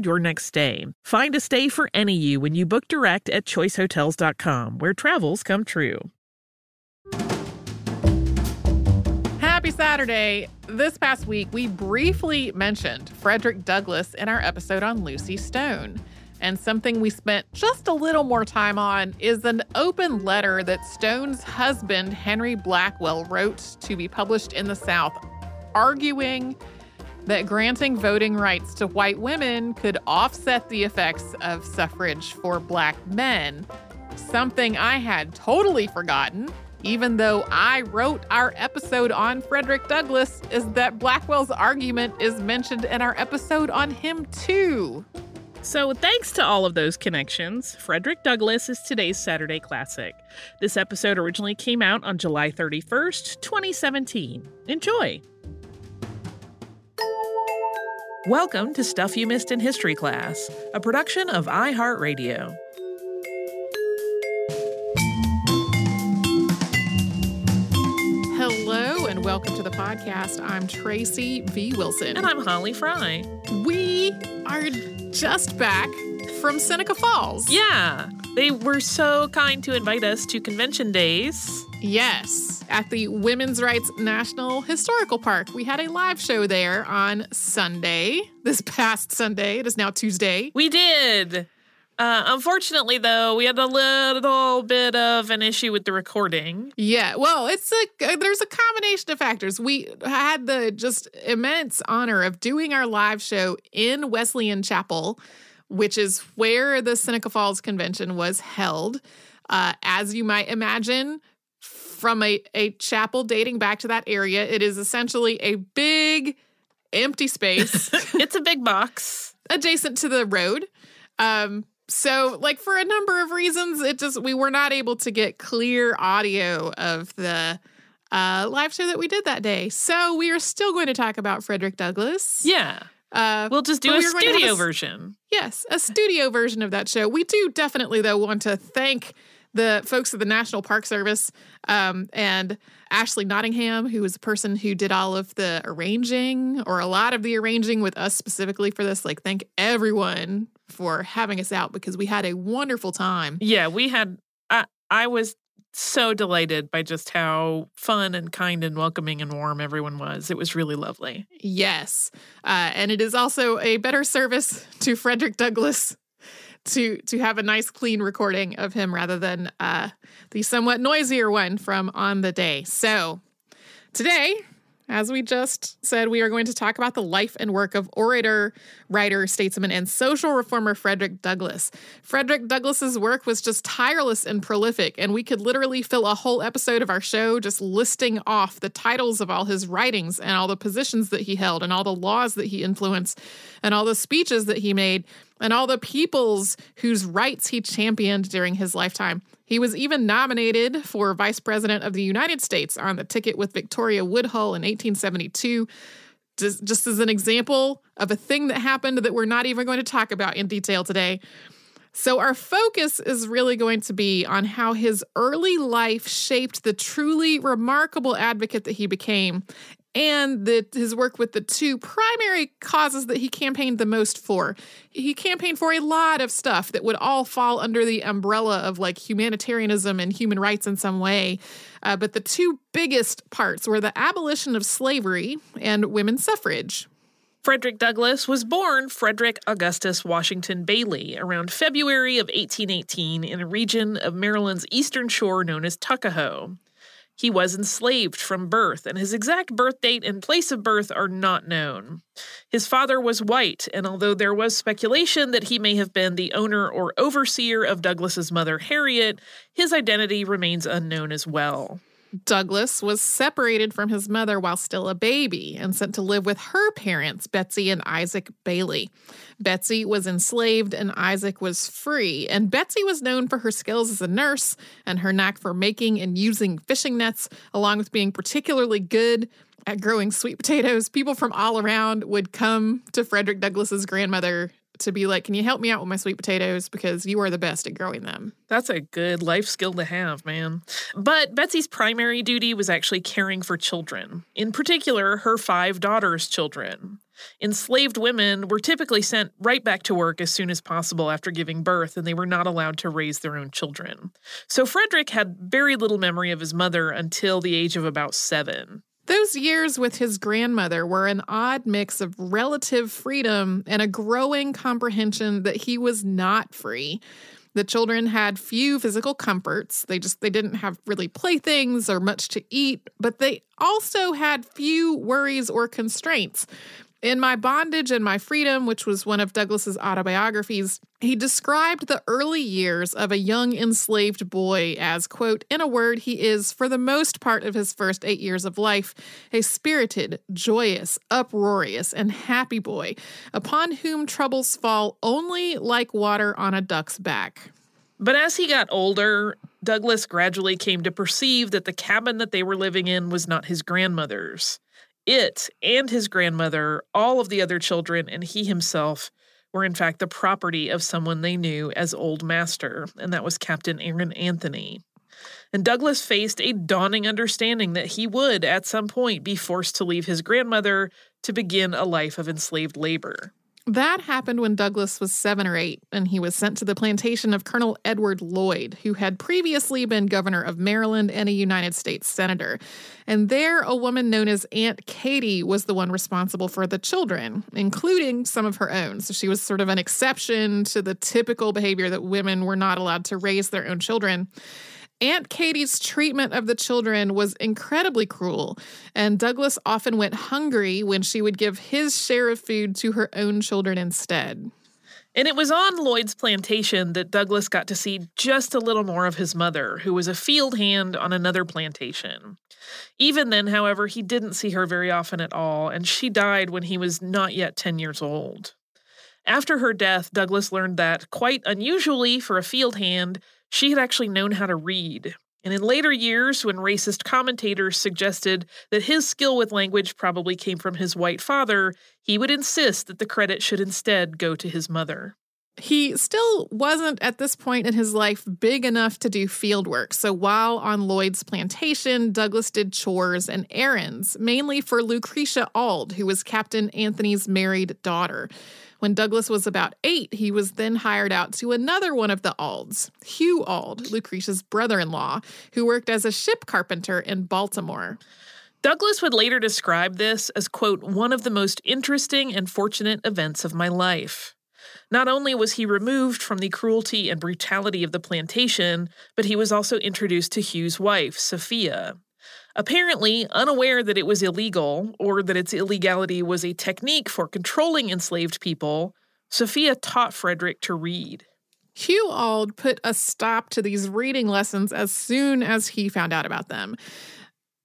your next stay. Find a stay for any you when you book direct at choicehotels.com, where travels come true. Happy Saturday! This past week, we briefly mentioned Frederick Douglass in our episode on Lucy Stone. And something we spent just a little more time on is an open letter that Stone's husband, Henry Blackwell, wrote to be published in the South, arguing that granting voting rights to white women could offset the effects of suffrage for black men. Something I had totally forgotten, even though I wrote our episode on Frederick Douglass, is that Blackwell's argument is mentioned in our episode on him too. So, thanks to all of those connections, Frederick Douglass is today's Saturday Classic. This episode originally came out on July 31st, 2017. Enjoy! Welcome to Stuff You Missed in History Class, a production of iHeartRadio. And welcome to the podcast. I'm Tracy V. Wilson. And I'm Holly Fry. We are just back from Seneca Falls. Yeah, they were so kind to invite us to convention days. Yes, at the Women's Rights National Historical Park. We had a live show there on Sunday, this past Sunday. It is now Tuesday. We did. Uh, unfortunately, though, we had a little bit of an issue with the recording. Yeah, well, it's a there's a combination of factors. We had the just immense honor of doing our live show in Wesleyan Chapel, which is where the Seneca Falls Convention was held. Uh, as you might imagine, from a, a chapel dating back to that area, it is essentially a big empty space. it's a big box adjacent to the road. Um, so like for a number of reasons it just we were not able to get clear audio of the uh, live show that we did that day. So we are still going to talk about frederick douglass. Yeah. Uh, we'll just do a studio a, version. Yes a studio version of that show. We do definitely though want to thank the folks at the national park service um, and ashley nottingham who was the person who did all of the arranging or a lot of the arranging with us specifically for this. Like thank everyone for having us out because we had a wonderful time. Yeah, we had. I, I was so delighted by just how fun and kind and welcoming and warm everyone was. It was really lovely. Yes. Uh, and it is also a better service to Frederick Douglass to to have a nice clean recording of him rather than uh, the somewhat noisier one from on the day. So today as we just said, we are going to talk about the life and work of orator, writer, statesman, and social reformer Frederick Douglass. Frederick Douglass's work was just tireless and prolific, and we could literally fill a whole episode of our show just listing off the titles of all his writings and all the positions that he held and all the laws that he influenced and all the speeches that he made and all the peoples whose rights he championed during his lifetime. He was even nominated for Vice President of the United States on the ticket with Victoria Woodhull in 1872. just, just as an example of a thing that happened that we're not even going to talk about in detail today. So, our focus is really going to be on how his early life shaped the truly remarkable advocate that he became and the, his work with the two primary causes that he campaigned the most for. He campaigned for a lot of stuff that would all fall under the umbrella of like humanitarianism and human rights in some way. Uh, but the two biggest parts were the abolition of slavery and women's suffrage. Frederick Douglass was born Frederick Augustus Washington Bailey around February of 1818 in a region of Maryland's eastern shore known as Tuckahoe. He was enslaved from birth, and his exact birth date and place of birth are not known. His father was white, and although there was speculation that he may have been the owner or overseer of Douglass's mother Harriet, his identity remains unknown as well. Douglass was separated from his mother while still a baby and sent to live with her parents, Betsy and Isaac Bailey. Betsy was enslaved and Isaac was free, and Betsy was known for her skills as a nurse and her knack for making and using fishing nets, along with being particularly good at growing sweet potatoes. People from all around would come to Frederick Douglass's grandmother to be like, Can you help me out with my sweet potatoes? Because you are the best at growing them. That's a good life skill to have, man. But Betsy's primary duty was actually caring for children, in particular, her five daughters' children. Enslaved women were typically sent right back to work as soon as possible after giving birth, and they were not allowed to raise their own children. So Frederick had very little memory of his mother until the age of about seven. Those years with his grandmother were an odd mix of relative freedom and a growing comprehension that he was not free. The children had few physical comforts. They just they didn't have really playthings or much to eat, but they also had few worries or constraints. In My Bondage and My Freedom, which was one of Douglass's autobiographies, he described the early years of a young enslaved boy as, quote, in a word, he is, for the most part of his first eight years of life, a spirited, joyous, uproarious, and happy boy, upon whom troubles fall only like water on a duck's back. But as he got older, Douglass gradually came to perceive that the cabin that they were living in was not his grandmother's. It and his grandmother, all of the other children, and he himself were in fact the property of someone they knew as Old Master, and that was Captain Aaron Anthony. And Douglass faced a dawning understanding that he would, at some point, be forced to leave his grandmother to begin a life of enslaved labor. That happened when Douglass was seven or eight, and he was sent to the plantation of Colonel Edward Lloyd, who had previously been governor of Maryland and a United States senator. And there, a woman known as Aunt Katy was the one responsible for the children, including some of her own. So she was sort of an exception to the typical behavior that women were not allowed to raise their own children. Aunt Katy's treatment of the children was incredibly cruel, and Douglass often went hungry when she would give his share of food to her own children instead. And it was on Lloyd's plantation that Douglass got to see just a little more of his mother, who was a field hand on another plantation. Even then, however, he didn't see her very often at all, and she died when he was not yet 10 years old. After her death, Douglass learned that, quite unusually for a field hand, she had actually known how to read. And in later years, when racist commentators suggested that his skill with language probably came from his white father, he would insist that the credit should instead go to his mother. He still wasn't at this point in his life big enough to do field work. So while on Lloyd's plantation, Douglass did chores and errands, mainly for Lucretia Auld, who was Captain Anthony's married daughter. When Douglass was about eight, he was then hired out to another one of the Aulds, Hugh Auld, Lucretia's brother in law, who worked as a ship carpenter in Baltimore. Douglass would later describe this as, quote, one of the most interesting and fortunate events of my life. Not only was he removed from the cruelty and brutality of the plantation, but he was also introduced to Hugh's wife, Sophia, Apparently, unaware that it was illegal or that its illegality was a technique for controlling enslaved people, Sophia taught Frederick to read. Hugh Auld put a stop to these reading lessons as soon as he found out about them.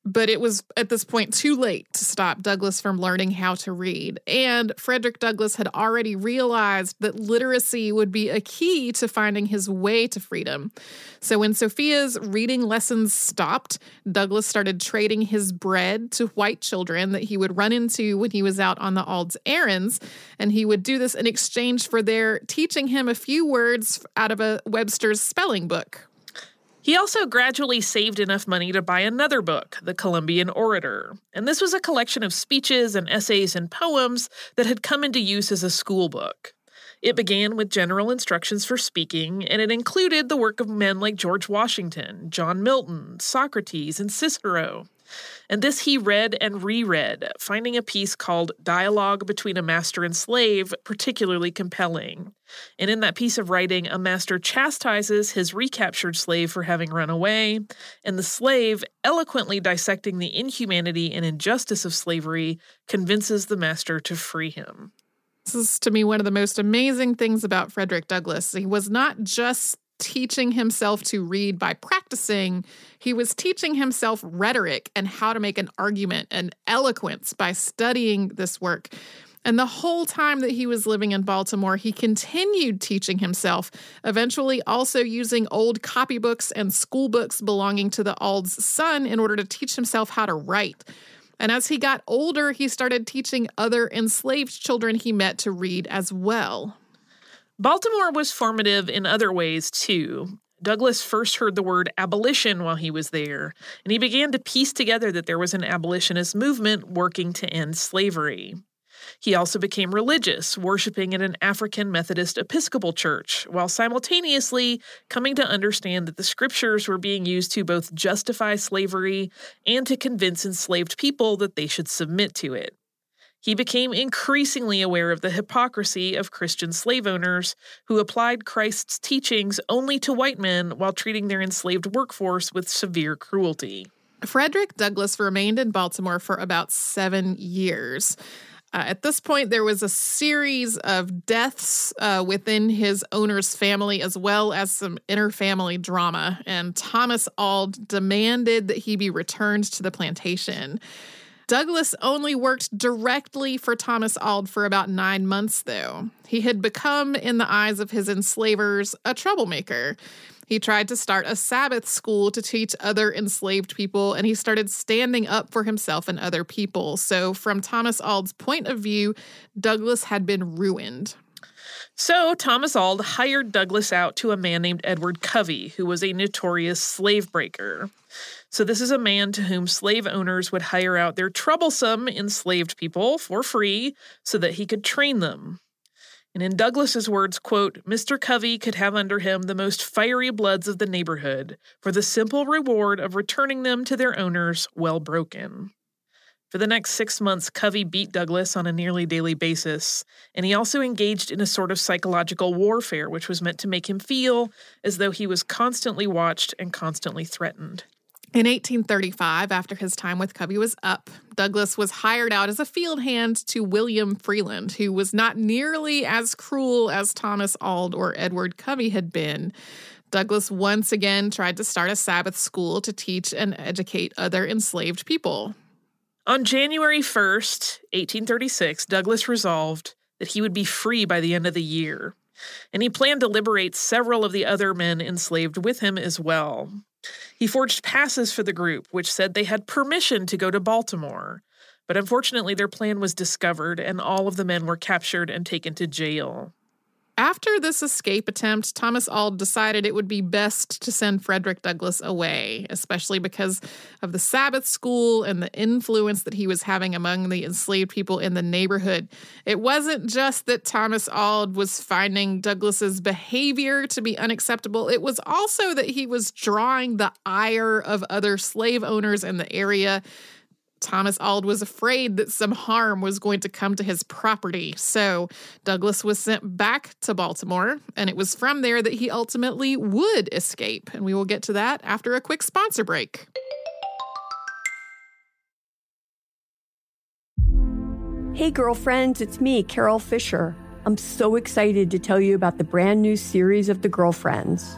But it was at this point too late to stop Douglass from learning how to read. And Frederick Douglass had already realized that literacy would be a key to finding his way to freedom. So when Sophia's reading lessons stopped, Douglass started trading his bread to white children that he would run into when he was out on the Auld's errands. And he would do this in exchange for their teaching him a few words out of a Webster's spelling book. He also gradually saved enough money to buy another book, The Columbian Orator. And this was a collection of speeches and essays and poems that had come into use as a school book. It began with general instructions for speaking, and it included the work of men like George Washington, John Milton, Socrates, and Cicero. And this he read and reread, finding a piece called Dialogue Between a Master and Slave particularly compelling. And in that piece of writing, a master chastises his recaptured slave for having run away, and the slave, eloquently dissecting the inhumanity and injustice of slavery, convinces the master to free him. This is to me one of the most amazing things about Frederick Douglass. He was not just teaching himself to read by practicing, he was teaching himself rhetoric and how to make an argument and eloquence by studying this work. And the whole time that he was living in Baltimore, he continued teaching himself, eventually also using old copybooks and school books belonging to the Auld's son in order to teach himself how to write. And as he got older, he started teaching other enslaved children he met to read as well. Baltimore was formative in other ways, too. Douglass first heard the word abolition while he was there, and he began to piece together that there was an abolitionist movement working to end slavery. He also became religious, worshiping in an African Methodist Episcopal church, while simultaneously coming to understand that the scriptures were being used to both justify slavery and to convince enslaved people that they should submit to it he became increasingly aware of the hypocrisy of Christian slave owners who applied Christ's teachings only to white men while treating their enslaved workforce with severe cruelty. Frederick Douglass remained in Baltimore for about seven years. Uh, at this point, there was a series of deaths uh, within his owner's family, as well as some interfamily drama. And Thomas Auld demanded that he be returned to the plantation. Douglass only worked directly for Thomas Auld for about nine months, though. He had become, in the eyes of his enslavers, a troublemaker. He tried to start a Sabbath school to teach other enslaved people, and he started standing up for himself and other people. So, from Thomas Auld's point of view, Douglass had been ruined. So, Thomas Auld hired Douglass out to a man named Edward Covey, who was a notorious slave breaker. So, this is a man to whom slave owners would hire out their troublesome enslaved people for free so that he could train them. And in Douglass's words, quote, Mr. Covey could have under him the most fiery bloods of the neighborhood for the simple reward of returning them to their owners well broken. For the next six months, Covey beat Douglass on a nearly daily basis, and he also engaged in a sort of psychological warfare, which was meant to make him feel as though he was constantly watched and constantly threatened. In 1835, after his time with Covey was up, Douglass was hired out as a field hand to William Freeland, who was not nearly as cruel as Thomas Auld or Edward Covey had been. Douglass once again tried to start a Sabbath school to teach and educate other enslaved people. On January 1st, 1836, Douglass resolved that he would be free by the end of the year, and he planned to liberate several of the other men enslaved with him as well. He forged passes for the group, which said they had permission to go to Baltimore. But unfortunately, their plan was discovered, and all of the men were captured and taken to jail. After this escape attempt, Thomas Auld decided it would be best to send Frederick Douglass away, especially because of the Sabbath school and the influence that he was having among the enslaved people in the neighborhood. It wasn't just that Thomas Auld was finding Douglass's behavior to be unacceptable, it was also that he was drawing the ire of other slave owners in the area Thomas Auld was afraid that some harm was going to come to his property. So Douglass was sent back to Baltimore, and it was from there that he ultimately would escape. And we will get to that after a quick sponsor break. Hey, girlfriends, it's me, Carol Fisher. I'm so excited to tell you about the brand new series of The Girlfriends.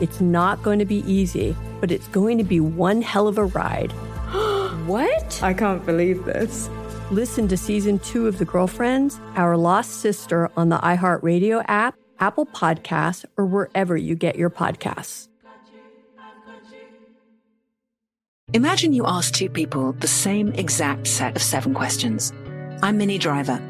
It's not going to be easy, but it's going to be one hell of a ride. what? I can't believe this. Listen to season two of The Girlfriends, Our Lost Sister on the iHeartRadio app, Apple Podcasts, or wherever you get your podcasts. Imagine you ask two people the same exact set of seven questions. I'm Minnie Driver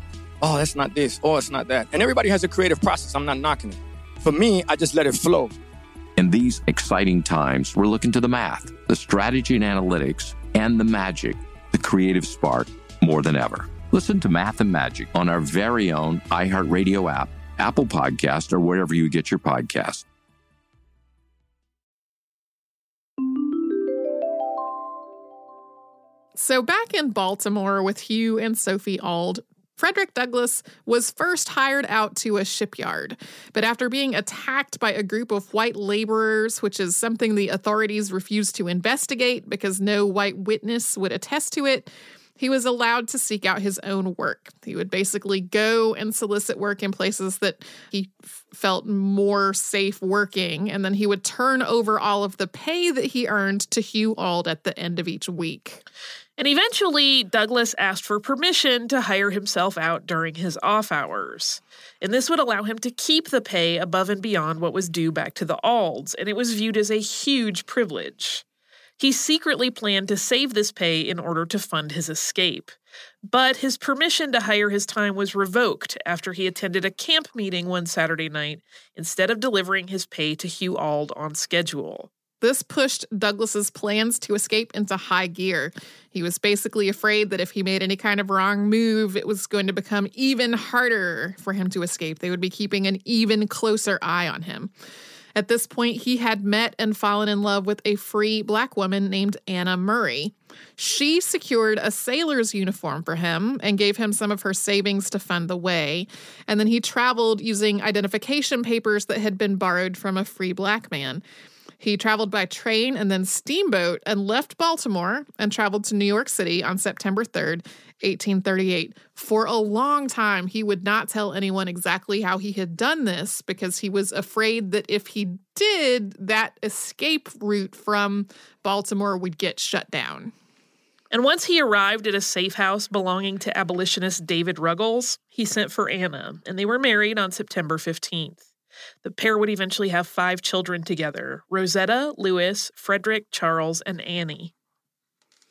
oh, that's not this, oh, it's not that. And everybody has a creative process. I'm not knocking it. For me, I just let it flow. In these exciting times, we're looking to the math, the strategy and analytics, and the magic, the creative spark, more than ever. Listen to Math and Magic on our very own iHeartRadio app, Apple Podcast, or wherever you get your podcasts. So, back in Baltimore with Hugh and Sophie Auld, Frederick Douglass was first hired out to a shipyard, but after being attacked by a group of white laborers, which is something the authorities refused to investigate because no white witness would attest to it, he was allowed to seek out his own work. He would basically go and solicit work in places that he felt more safe working, and then he would turn over all of the pay that he earned to Hugh Auld at the end of each week. And eventually, Douglass asked for permission to hire himself out during his off hours. And this would allow him to keep the pay above and beyond what was due back to the Aulds, and it was viewed as a huge privilege. He secretly planned to save this pay in order to fund his escape. But his permission to hire his time was revoked after he attended a camp meeting one Saturday night instead of delivering his pay to Hugh Auld on schedule. This pushed Douglass's plans to escape into high gear. He was basically afraid that if he made any kind of wrong move, it was going to become even harder for him to escape. They would be keeping an even closer eye on him. At this point, he had met and fallen in love with a free black woman named Anna Murray. She secured a sailor's uniform for him and gave him some of her savings to fund the way. And then he traveled using identification papers that had been borrowed from a free black man. He traveled by train and then steamboat and left Baltimore and traveled to New York City on September 3rd, 1838. For a long time, he would not tell anyone exactly how he had done this because he was afraid that if he did, that escape route from Baltimore would get shut down. And once he arrived at a safe house belonging to abolitionist David Ruggles, he sent for Anna, and they were married on September 15th. The pair would eventually have five children together Rosetta, Louis, Frederick, Charles, and Annie.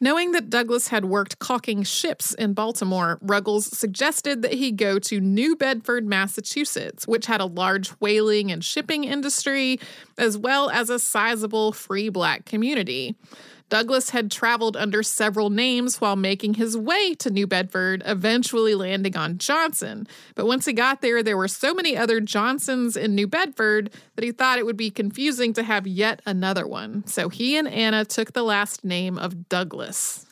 Knowing that Douglass had worked caulking ships in Baltimore, Ruggles suggested that he go to New Bedford, Massachusetts, which had a large whaling and shipping industry, as well as a sizable free black community. Douglass had traveled under several names while making his way to New Bedford, eventually landing on Johnson. But once he got there, there were so many other Johnsons in New Bedford that he thought it would be confusing to have yet another one. So he and Anna took the last name of Douglass.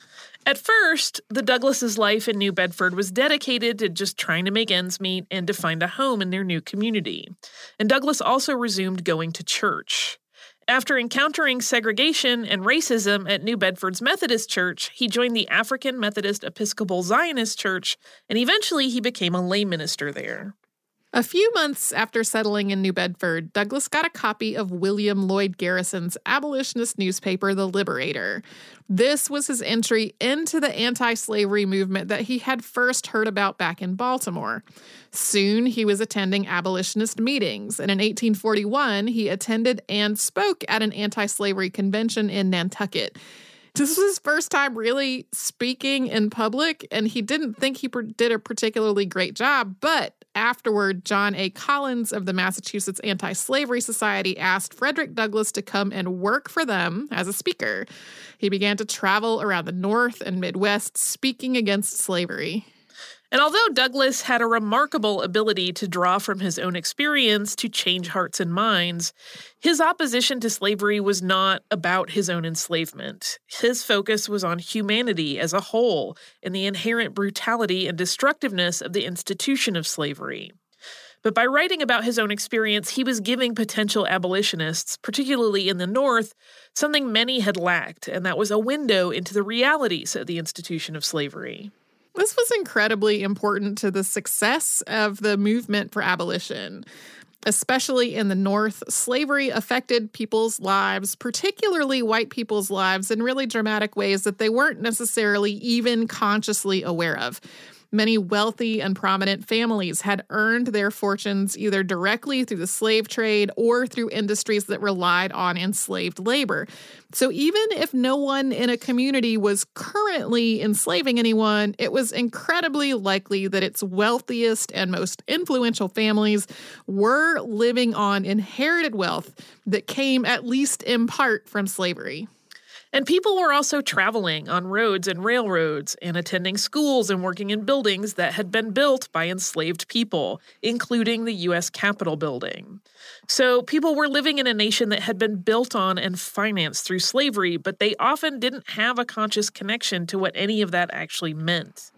At first, the Douglasses' life in New Bedford was dedicated to just trying to make ends meet and to find a home in their new community. And Douglass also resumed going to church. After encountering segregation and racism at New Bedford's Methodist Church, he joined the African Methodist Episcopal Zionist Church, and eventually he became a lay minister there. A few months after settling in New Bedford, Douglass got a copy of William Lloyd Garrison's abolitionist newspaper, The Liberator. This was his entry into the anti slavery movement that he had first heard about back in Baltimore. Soon he was attending abolitionist meetings, and in 1841 he attended and spoke at an anti slavery convention in Nantucket. This was his first time really speaking in public, and he didn't think he did a particularly great job. But afterward, John A. Collins of the Massachusetts Anti Slavery Society asked Frederick Douglass to come and work for them as a speaker. He began to travel around the North and Midwest speaking against slavery. And although Douglass had a remarkable ability to draw from his own experience to change hearts and minds, his opposition to slavery was not about his own enslavement. His focus was on humanity as a whole and the inherent brutality and destructiveness of the institution of slavery. But by writing about his own experience, he was giving potential abolitionists, particularly in the North, something many had lacked, and that was a window into the realities of the institution of slavery. This was incredibly important to the success of the movement for abolition. Especially in the North, slavery affected people's lives, particularly white people's lives, in really dramatic ways that they weren't necessarily even consciously aware of. Many wealthy and prominent families had earned their fortunes either directly through the slave trade or through industries that relied on enslaved labor. So even if no one in a community was currently enslaving anyone, it was incredibly likely that its wealthiest and most influential families were living on inherited wealth that came at least in part from slavery. And people were also traveling on roads and railroads and attending schools and working in buildings that had been built by enslaved people, including the U.S. Capitol building. So people were living in a nation that had been built on and financed through slavery, but they often didn't have a conscious connection to what any of that actually meant.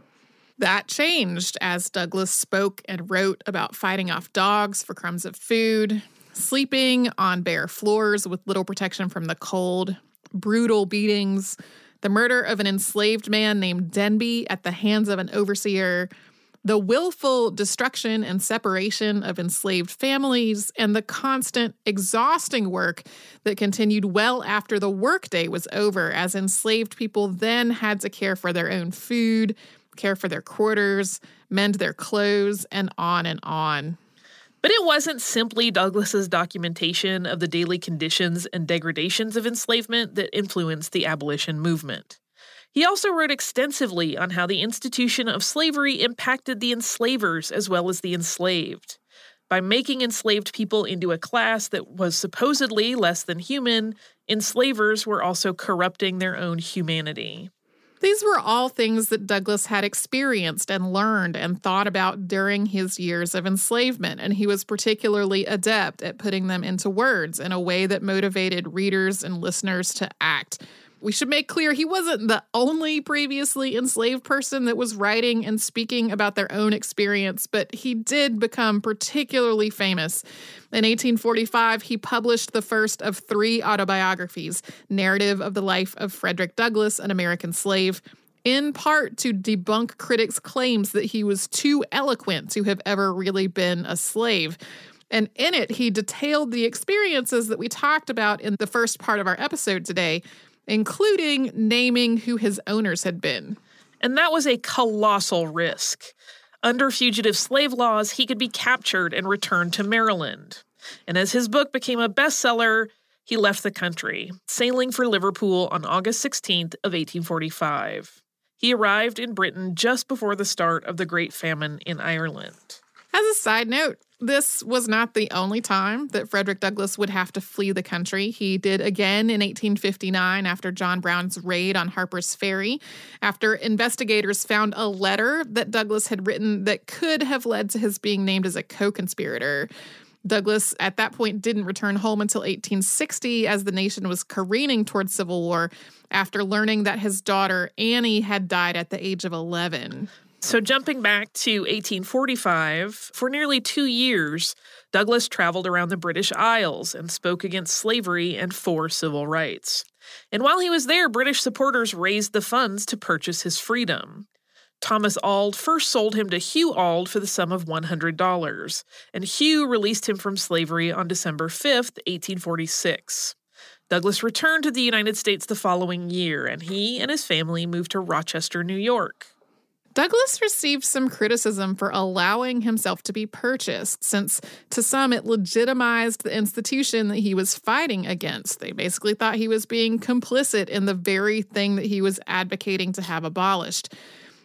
That changed as Douglass spoke and wrote about fighting off dogs for crumbs of food, sleeping on bare floors with little protection from the cold, brutal beatings, the murder of an enslaved man named Demby at the hands of an overseer, the willful destruction and separation of enslaved families, and the constant, exhausting work that continued well after the workday was over, as enslaved people then had to care for their own food, care for their quarters, mend their clothes, and on and on. But it wasn't simply Douglass's documentation of the daily conditions and degradations of enslavement that influenced the abolition movement. He also wrote extensively on how the institution of slavery impacted the enslavers as well as the enslaved. By making enslaved people into a class that was supposedly less than human, enslavers were also corrupting their own humanity. These were all things that Douglass had experienced and learned and thought about during his years of enslavement, and he was particularly adept at putting them into words in a way that motivated readers and listeners to act. We should make clear he wasn't the only previously enslaved person that was writing and speaking about their own experience, but he did become particularly famous. In 1845, he published the first of three autobiographies Narrative of the Life of Frederick Douglass, an American Slave, in part to debunk critics' claims that he was too eloquent to have ever really been a slave. And in it, he detailed the experiences that we talked about in the first part of our episode today including naming who his owners had been. And that was a colossal risk. Under fugitive slave laws, he could be captured and returned to Maryland. And as his book became a bestseller, he left the country, sailing for Liverpool on August 16th of 1845. He arrived in Britain just before the start of the Great Famine in Ireland. As a side note, this was not the only time that Frederick Douglass would have to flee the country. He did again in 1859 after John Brown's raid on Harper's Ferry, after investigators found a letter that Douglass had written that could have led to his being named as a co conspirator. Douglass, at that point, didn't return home until 1860 as the nation was careening towards civil war after learning that his daughter, Annie, had died at the age of 11. So, jumping back to 1845, for nearly two years, Douglass traveled around the British Isles and spoke against slavery and for civil rights. And while he was there, British supporters raised the funds to purchase his freedom. Thomas Auld first sold him to Hugh Auld for the sum of $100, and Hugh released him from slavery on December 5, 1846. Douglass returned to the United States the following year, and he and his family moved to Rochester, New York. Douglass received some criticism for allowing himself to be purchased, since to some it legitimized the institution that he was fighting against. They basically thought he was being complicit in the very thing that he was advocating to have abolished.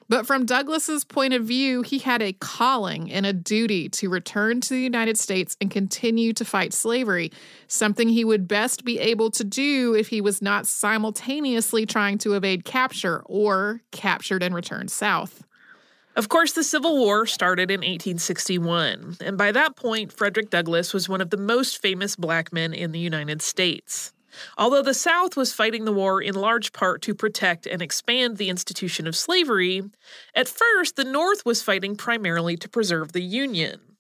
But from Douglass's point of view, he had a calling and a duty to return to the United States and continue to fight slavery, something he would best be able to do if he was not simultaneously trying to evade capture or captured and returned south. Of course, the Civil War started in 1861, and by that point, Frederick Douglass was one of the most famous black men in the United States. Although the South was fighting the war in large part to protect and expand the institution of slavery, at first the North was fighting primarily to preserve the Union.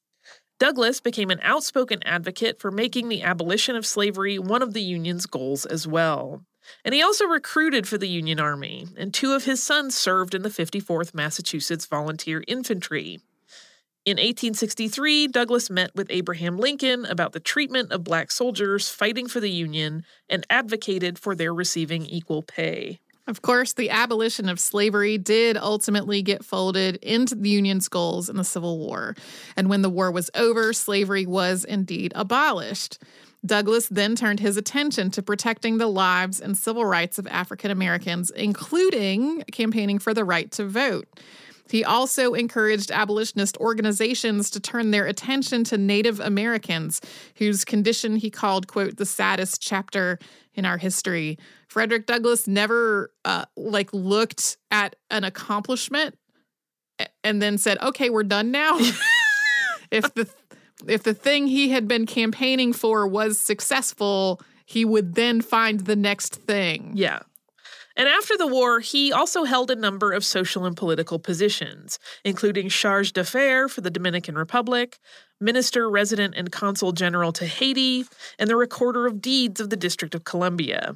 Douglass became an outspoken advocate for making the abolition of slavery one of the Union's goals as well. And he also recruited for the Union Army, and two of his sons served in the 54th Massachusetts Volunteer Infantry. In 1863, Douglass met with Abraham Lincoln about the treatment of black soldiers fighting for the Union and advocated for their receiving equal pay. Of course, the abolition of slavery did ultimately get folded into the Union's goals in the Civil War. And when the war was over, slavery was indeed abolished. Douglass then turned his attention to protecting the lives and civil rights of African Americans, including campaigning for the right to vote. He also encouraged abolitionist organizations to turn their attention to Native Americans, whose condition he called, quote, the saddest chapter in our history. Frederick Douglass never uh, like looked at an accomplishment and then said, "Okay, we're done now." if the if the thing he had been campaigning for was successful, he would then find the next thing. Yeah. And after the war, he also held a number of social and political positions, including charge d'affaires for the Dominican Republic, minister, resident, and consul general to Haiti, and the recorder of deeds of the District of Columbia.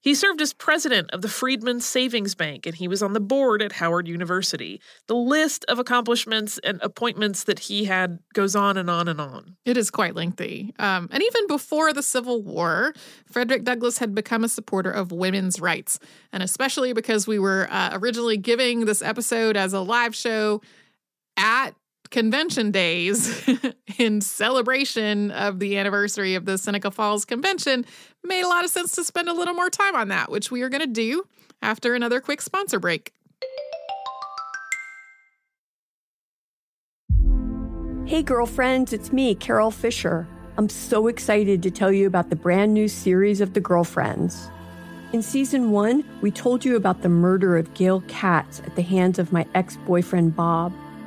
He served as president of the Freedmen's Savings Bank and he was on the board at Howard University. The list of accomplishments and appointments that he had goes on and on and on. It is quite lengthy. Um, and even before the Civil War, Frederick Douglass had become a supporter of women's rights. And especially because we were uh, originally giving this episode as a live show at convention days in celebration of the anniversary of the Seneca Falls Convention, made a lot of sense to spend a little more time on that, which we are going to do after another quick sponsor break. Hey, girlfriends, it's me, Carol Fisher. I'm so excited to tell you about the brand new series of The Girlfriends. In season one, we told you about the murder of Gail Katz at the hands of my ex boyfriend Bob.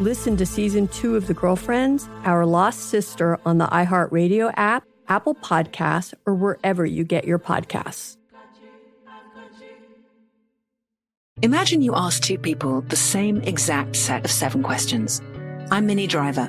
Listen to season two of The Girlfriends, Our Lost Sister on the iHeartRadio app, Apple Podcasts, or wherever you get your podcasts. Imagine you ask two people the same exact set of seven questions. I'm Minnie Driver,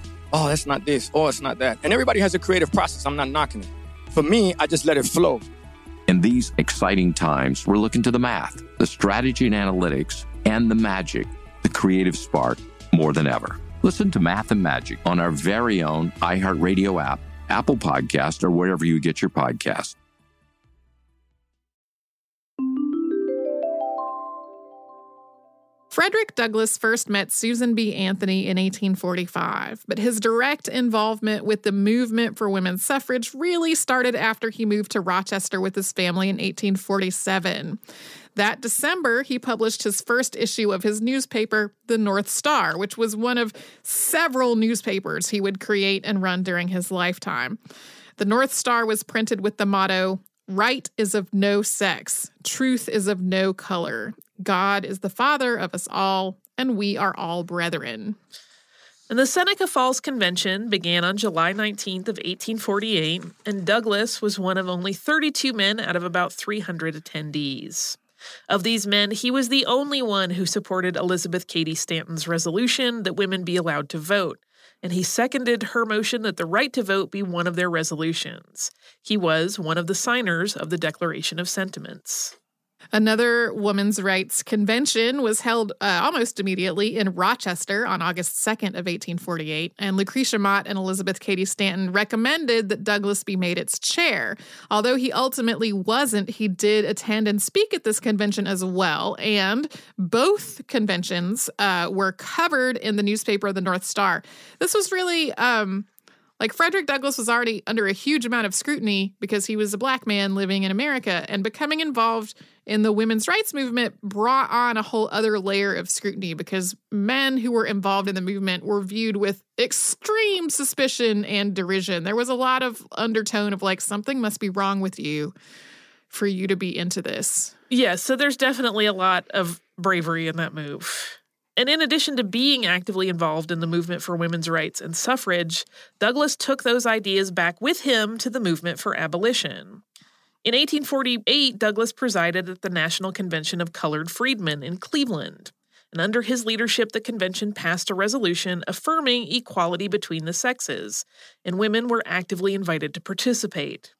Oh, that's not this. Oh, it's not that. And everybody has a creative process. I'm not knocking it. For me, I just let it flow. In these exciting times, we're looking to the math, the strategy and analytics, and the magic, the creative spark, more than ever. Listen to Math and Magic on our very own iHeartRadio app, Apple Podcast, or wherever you get your podcasts. Frederick Douglass first met Susan B. Anthony in 1845, but his direct involvement with the movement for women's suffrage really started after he moved to Rochester with his family in 1847. That December, he published his first issue of his newspaper, The North Star, which was one of several newspapers he would create and run during his lifetime. The North Star was printed with the motto Right is of no sex, truth is of no color. God is the Father of us all, and we are all brethren. And the Seneca Falls Convention began on July 19th of 1848, and Douglass was one of only 32 men out of about 300 attendees. Of these men, he was the only one who supported Elizabeth Cady Stanton's resolution that women be allowed to vote, and he seconded her motion that the right to vote be one of their resolutions. He was one of the signers of the Declaration of Sentiments. Another women's rights convention was held uh, almost immediately in Rochester on August 2nd of 1848, and Lucretia Mott and Elizabeth Cady Stanton recommended that Douglass be made its chair. Although he ultimately wasn't, he did attend and speak at this convention as well, and both conventions uh, were covered in the newspaper The North Star. This was really um, like Frederick Douglass was already under a huge amount of scrutiny because he was a black man living in America, and becoming involved in the women's rights movement brought on a whole other layer of scrutiny because men who were involved in the movement were viewed with extreme suspicion and derision. There was a lot of undertone of like, something must be wrong with you for you to be into this. Yeah, so there's definitely a lot of bravery in that move. And in addition to being actively involved in the movement for women's rights and suffrage, Douglass took those ideas back with him to the movement for abolition. In 1848, Douglass presided at the National Convention of Colored Freedmen in Cleveland. And under his leadership, the convention passed a resolution affirming equality between the sexes, and women were actively invited to participate.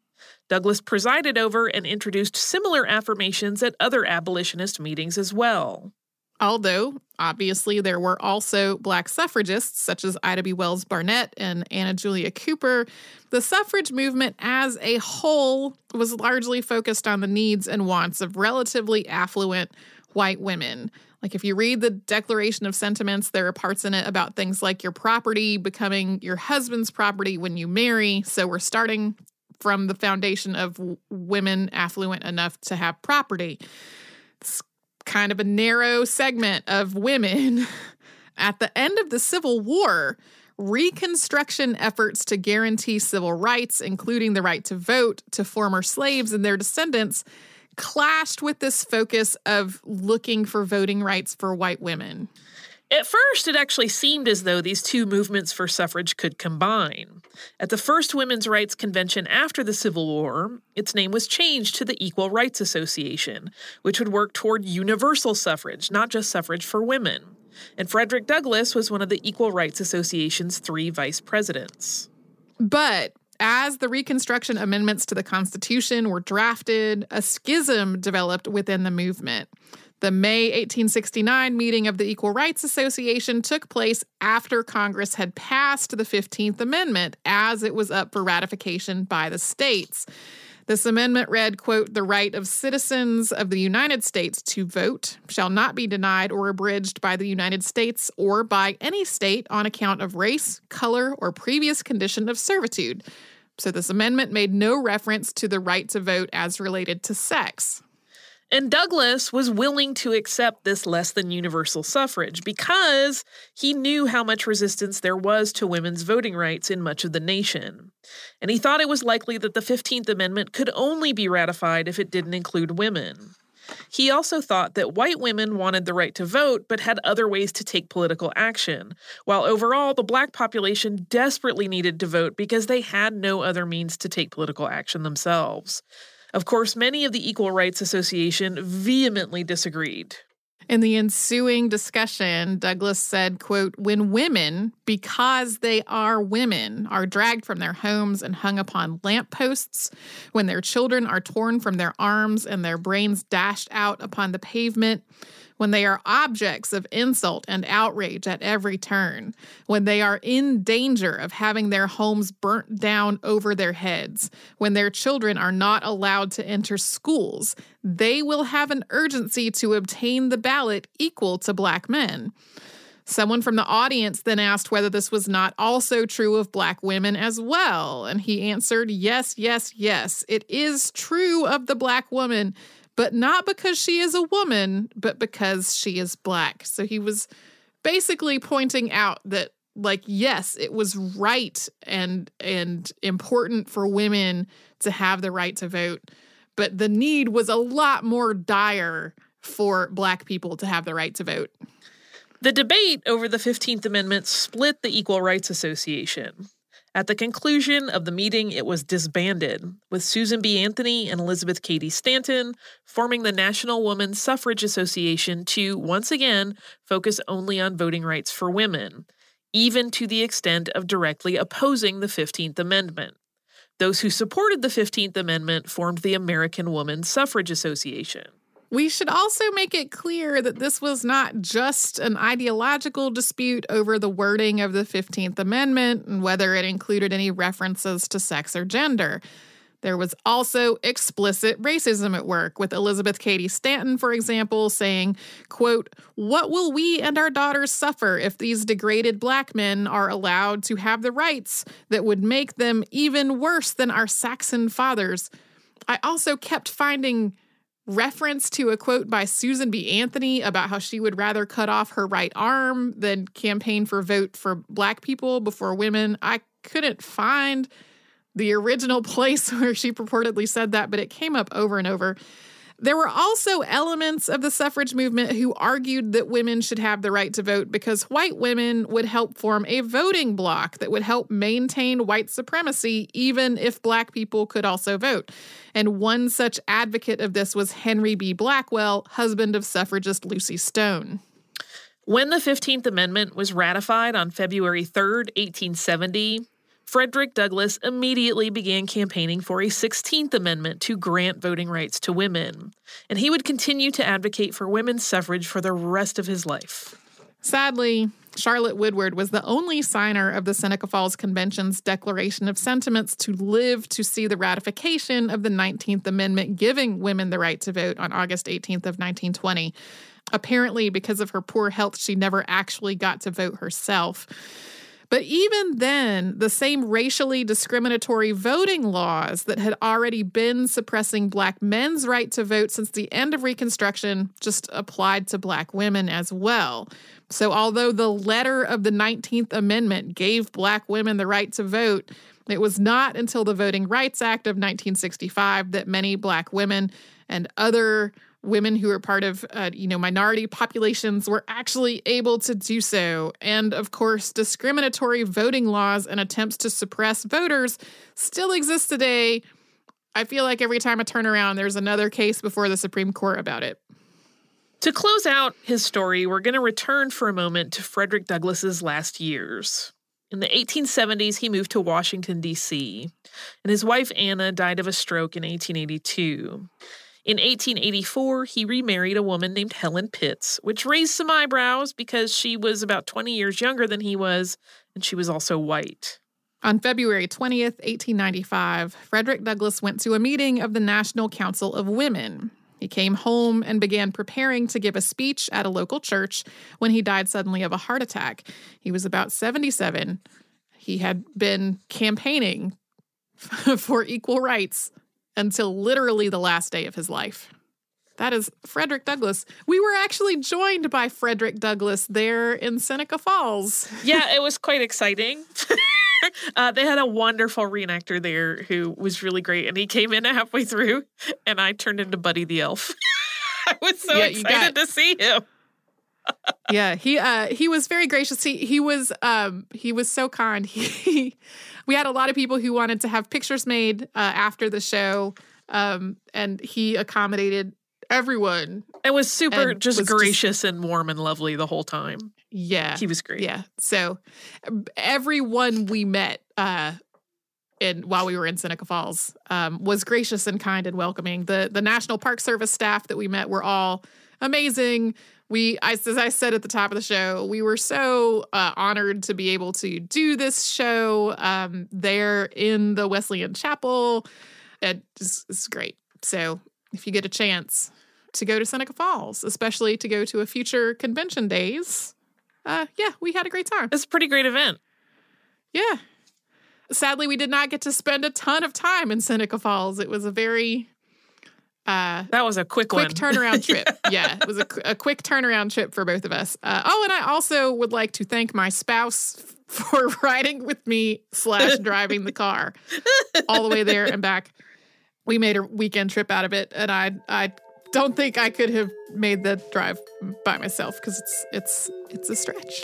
Douglass presided over and introduced similar affirmations at other abolitionist meetings as well. Although, obviously, there were also black suffragists such as Ida B. Wells Barnett and Anna Julia Cooper, the suffrage movement as a whole was largely focused on the needs and wants of relatively affluent white women. Like, if you read the Declaration of Sentiments, there are parts in it about things like your property becoming your husband's property when you marry. So, we're starting from the foundation of women affluent enough to have property. It's kind of a narrow segment of women. At the end of the Civil War, Reconstruction efforts to guarantee civil rights, including the right to vote, to former slaves and their descendants, clashed with this focus of looking for voting rights for white women. At first, it actually seemed as though these two movements for suffrage could combine. At the first Women's Rights Convention after the Civil War, its name was changed to the Equal Rights Association, which would work toward universal suffrage, not just suffrage for women. And Frederick Douglass was one of the Equal Rights Association's three vice presidents. But as the Reconstruction amendments to the Constitution were drafted, a schism developed within the movement. The May 1869 meeting of the Equal Rights Association took place after Congress had passed the 15th Amendment as it was up for ratification by the states. This amendment read, quote, the right of citizens of the United States to vote shall not be denied or abridged by the United States or by any state on account of race, color, or previous condition of servitude. So this amendment made no reference to the right to vote as related to sex. And Douglass was willing to accept this less than universal suffrage because he knew how much resistance there was to women's voting rights in much of the nation. And he thought it was likely that the 15th Amendment could only be ratified if it didn't include women. He also thought that white women wanted the right to vote but had other ways to take political action, while overall the black population desperately needed to vote because they had no other means to take political action themselves. Of course, many of the Equal Rights Association vehemently disagreed. In the ensuing discussion, Douglass said, quote, when women, because they are women, are dragged from their homes and hung upon lampposts, when their children are torn from their arms and their brains dashed out upon the pavement, when they are objects of insult and outrage at every turn, when they are in danger of having their homes burnt down over their heads, when their children are not allowed to enter schools, they will have an urgency to obtain the ballot equal to black men. Someone from the audience then asked whether this was not also true of black women as well, and he answered, Yes, yes, yes, it is true of the black woman but not because she is a woman, but because she is black. So he was basically pointing out that like yes, it was right and and important for women to have the right to vote, but the need was a lot more dire for black people to have the right to vote. The debate over the 15th Amendment split the Equal Rights Association. At the conclusion of the meeting, it was disbanded, with Susan B. Anthony and Elizabeth Cady Stanton forming the National Woman Suffrage Association to, once again, focus only on voting rights for women, even to the extent of directly opposing the 15th Amendment. Those who supported the 15th Amendment formed the American Woman Suffrage Association. We should also make it clear that this was not just an ideological dispute over the wording of the 15th Amendment and whether it included any references to sex or gender. There was also explicit racism at work, with Elizabeth Cady Stanton, for example, saying, quote, What will we and our daughters suffer if these degraded black men are allowed to have the rights that would make them even worse than our Saxon fathers? I also kept finding reference to a quote by Susan B. Anthony about how she would rather cut off her right arm than campaign for vote for black people before women. I couldn't find the original place where she purportedly said that, but it came up over and over. There were also elements of the suffrage movement who argued that women should have the right to vote because white women would help form a voting bloc that would help maintain white supremacy, even if black people could also vote. And one such advocate of this was Henry B. Blackwell, husband of suffragist Lucy Stone. When the 15th Amendment was ratified on February 3, 1870, Frederick Douglass immediately began campaigning for a 16th Amendment to grant voting rights to women, and he would continue to advocate for women's suffrage for the rest of his life. Sadly, Charlotte Woodward was the only signer of the Seneca Falls Convention's Declaration of Sentiments to live to see the ratification of the 19th Amendment giving women the right to vote on August 18th of 1920. Apparently, because of her poor health, she never actually got to vote herself. But even then, the same racially discriminatory voting laws that had already been suppressing Black men's right to vote since the end of Reconstruction just applied to Black women as well. So, although the letter of the 19th Amendment gave Black women the right to vote, it was not until the Voting Rights Act of 1965 that many Black women and other women who are part of uh, you know minority populations were actually able to do so and of course discriminatory voting laws and attempts to suppress voters still exist today i feel like every time i turn around there's another case before the supreme court about it to close out his story we're going to return for a moment to frederick douglass's last years in the 1870s, he moved to Washington, D.C., and his wife Anna died of a stroke in 1882. In 1884, he remarried a woman named Helen Pitts, which raised some eyebrows because she was about 20 years younger than he was, and she was also white. On February 20th, 1895, Frederick Douglass went to a meeting of the National Council of Women. He came home and began preparing to give a speech at a local church when he died suddenly of a heart attack. He was about 77. He had been campaigning for equal rights until literally the last day of his life. That is Frederick Douglass. We were actually joined by Frederick Douglass there in Seneca Falls. yeah, it was quite exciting. uh, they had a wonderful reenactor there who was really great, and he came in halfway through, and I turned into Buddy the Elf. I was so yeah, excited got, to see him. Yeah, he uh, he was very gracious. He he was um, he was so kind. He we had a lot of people who wanted to have pictures made uh, after the show, um, and he accommodated everyone. It was super just was gracious just, and warm and lovely the whole time. Yeah. He was great. Yeah. So everyone we met uh in while we were in Seneca Falls um, was gracious and kind and welcoming. The the National Park Service staff that we met were all amazing we as I said at the top of the show, we were so uh, honored to be able to do this show um, there in the Wesleyan Chapel. It's, it's great. So if you get a chance to go to Seneca Falls, especially to go to a future convention days, uh, yeah, we had a great time. It's a pretty great event. Yeah. Sadly, we did not get to spend a ton of time in Seneca Falls. It was a very uh, that was a quick quick one. turnaround trip. yeah, it was a, a, quick turnaround trip for both of us. Uh, oh, and I also would like to thank my spouse for riding with me slash driving the car all the way there and back. We made a weekend trip out of it, and I I don't think I could have made the drive by myself because it's it's it's a stretch.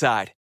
Side.